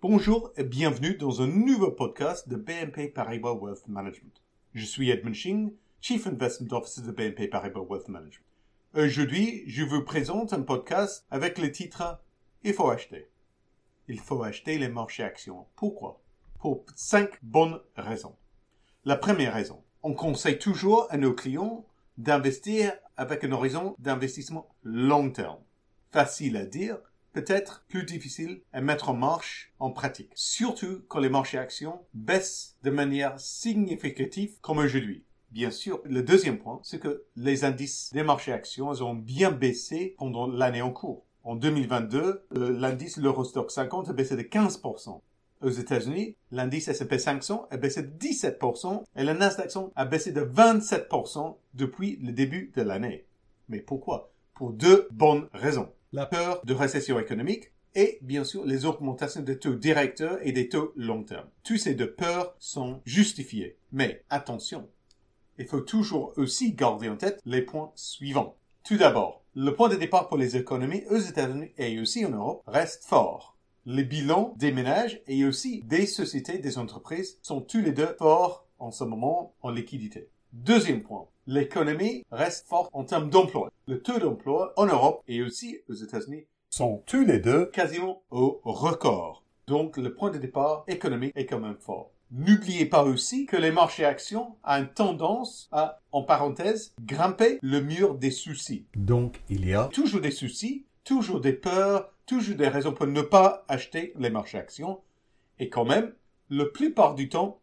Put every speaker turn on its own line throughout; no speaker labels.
Bonjour et bienvenue dans un nouveau podcast de BNP Paribas Wealth Management. Je suis Edmund Ching, Chief Investment Officer de BNP Paribas Wealth Management. Aujourd'hui, je vous présente un podcast avec le titre Il faut acheter. Il faut acheter les marchés actions. Pourquoi? Pour cinq bonnes raisons. La première raison, on conseille toujours à nos clients d'investir avec un horizon d'investissement long terme. Facile à dire, peut-être plus difficile à mettre en marche en pratique. Surtout quand les marchés actions baissent de manière significative comme aujourd'hui. Bien sûr, le deuxième point, c'est que les indices des marchés actions ont bien baissé pendant l'année en cours. En 2022, l'indice l'Eurostock 50 a baissé de 15%. Aux États-Unis, l'indice S&P 500 a baissé de 17% et le Nasdaq a baissé de 27% depuis le début de l'année. Mais pourquoi? Pour deux bonnes raisons. La peur de récession économique et bien sûr les augmentations des taux directeurs et des taux long terme. Tous ces deux peurs sont justifiées. Mais attention, il faut toujours aussi garder en tête les points suivants. Tout d'abord, le point de départ pour les économies aux États-Unis et aussi en Europe reste fort les bilans des ménages et aussi des sociétés, des entreprises sont tous les deux forts en ce moment en liquidité. Deuxième point, l'économie reste forte en termes d'emploi. Le taux d'emploi en Europe et aussi aux États-Unis sont tous les deux quasiment au record. Donc le point de départ économique est quand même fort. N'oubliez pas aussi que les marchés actions ont tendance à, en parenthèse, grimper le mur des soucis. Donc il y a toujours des soucis, toujours des peurs, toujours des raisons pour ne pas acheter les marchés actions. Et quand même, la plupart du temps,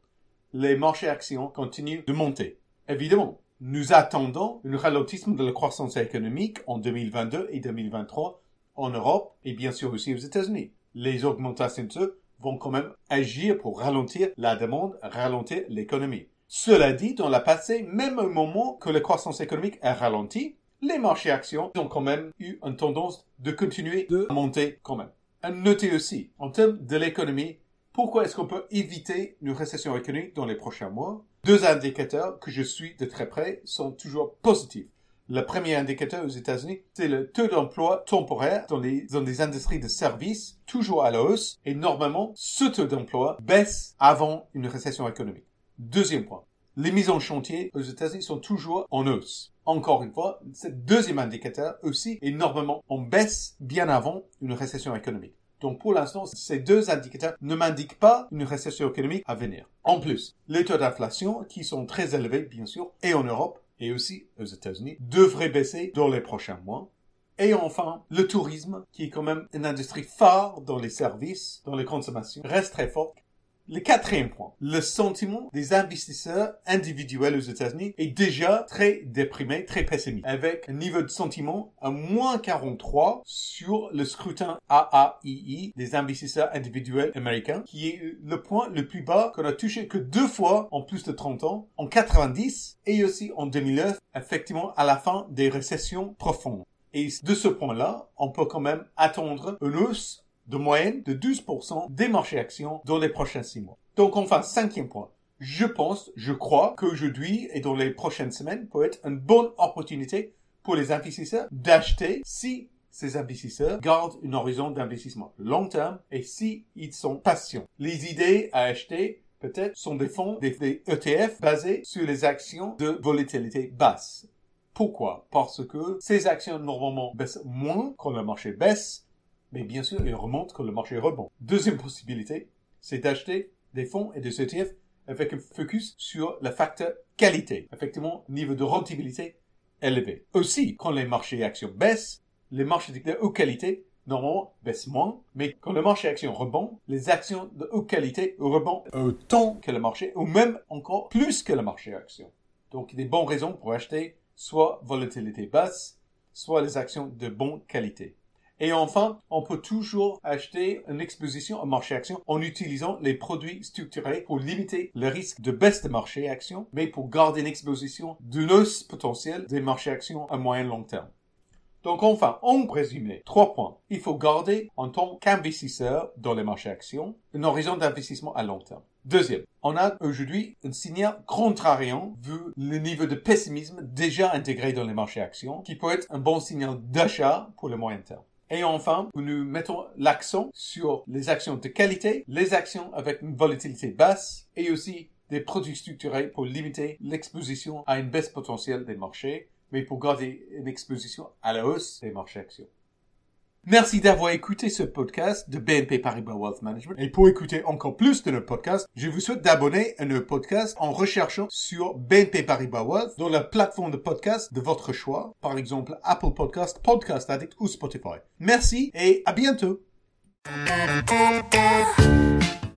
les marchés actions continuent de monter. Évidemment, nous attendons un ralentissement de la croissance économique en 2022 et 2023 en Europe et bien sûr aussi aux États-Unis. Les augmentations de ceux vont quand même agir pour ralentir la demande, ralentir l'économie. Cela dit, dans la passé, même au moment que la croissance économique a ralenti, les marchés actions ont quand même eu une tendance de continuer de monter quand même. À noter aussi, en termes de l'économie, pourquoi est-ce qu'on peut éviter une récession économique dans les prochains mois? Deux indicateurs que je suis de très près sont toujours positifs. Le premier indicateur aux États-Unis, c'est le taux d'emploi temporaire dans les, industries de services, toujours à la hausse, et normalement, ce taux d'emploi baisse avant une récession économique. Deuxième point, les mises en chantier aux États-Unis sont toujours en hausse. Encore une fois, ce deuxième indicateur aussi est normalement en baisse bien avant une récession économique. Donc pour l'instant, ces deux indicateurs ne m'indiquent pas une récession économique à venir. En plus, les taux d'inflation, qui sont très élevés bien sûr, et en Europe, et aussi aux États-Unis, devraient baisser dans les prochains mois. Et enfin, le tourisme, qui est quand même une industrie phare dans les services, dans les consommations, reste très fort le quatrième point, le sentiment des investisseurs individuels aux États-Unis est déjà très déprimé, très pessimiste, avec un niveau de sentiment à moins 43 sur le scrutin AAII des investisseurs individuels américains, qui est le point le plus bas qu'on a touché que deux fois en plus de 30 ans, en 90 et aussi en 2009, effectivement à la fin des récessions profondes. Et de ce point-là, on peut quand même attendre une hausse de moyenne de 12% des marchés actions dans les prochains six mois. Donc enfin, cinquième point. Je pense, je crois qu'aujourd'hui et dans les prochaines semaines peut être une bonne opportunité pour les investisseurs d'acheter si ces investisseurs gardent une horizon d'investissement long terme et si ils sont patients. Les idées à acheter peut-être sont des fonds, des, ETF basés sur les actions de volatilité basse. Pourquoi? Parce que ces actions normalement baissent moins quand le marché baisse mais bien sûr, il remonte quand le marché rebond. Deuxième possibilité, c'est d'acheter des fonds et des ETF avec un focus sur le facteur qualité. Effectivement, niveau de rentabilité élevé. Aussi, quand les marchés actions baissent, les marchés de haute qualité normalement baissent moins, mais quand le marché actions rebond, les actions de haute qualité rebondent autant que le marché, ou même encore plus que le marché action. Donc, des bonnes raisons pour acheter soit volatilité basse, soit les actions de bonne qualité. Et enfin, on peut toujours acheter une exposition au marché action en utilisant les produits structurés pour limiter le risque de baisse de marché action, mais pour garder une exposition d'une hausse potentielle des marchés actions à moyen long terme. Donc enfin, en résumé, trois points. Il faut garder en tant qu'investisseur dans les marchés actions un horizon d'investissement à long terme. Deuxième, on a aujourd'hui un signal contrariant vu le niveau de pessimisme déjà intégré dans les marchés actions qui peut être un bon signal d'achat pour le moyen terme. Et enfin, nous mettons l'accent sur les actions de qualité, les actions avec une volatilité basse et aussi des produits structurés pour limiter l'exposition à une baisse potentielle des marchés, mais pour garder une exposition à la hausse des marchés actions. Merci d'avoir écouté ce podcast de BNP Paribas Wealth Management. Et pour écouter encore plus de nos podcasts, je vous souhaite d'abonner à nos podcasts en recherchant sur BNP Paribas Wealth dans la plateforme de podcast de votre choix, par exemple Apple Podcast, Podcast Addict ou Spotify. Merci et à bientôt.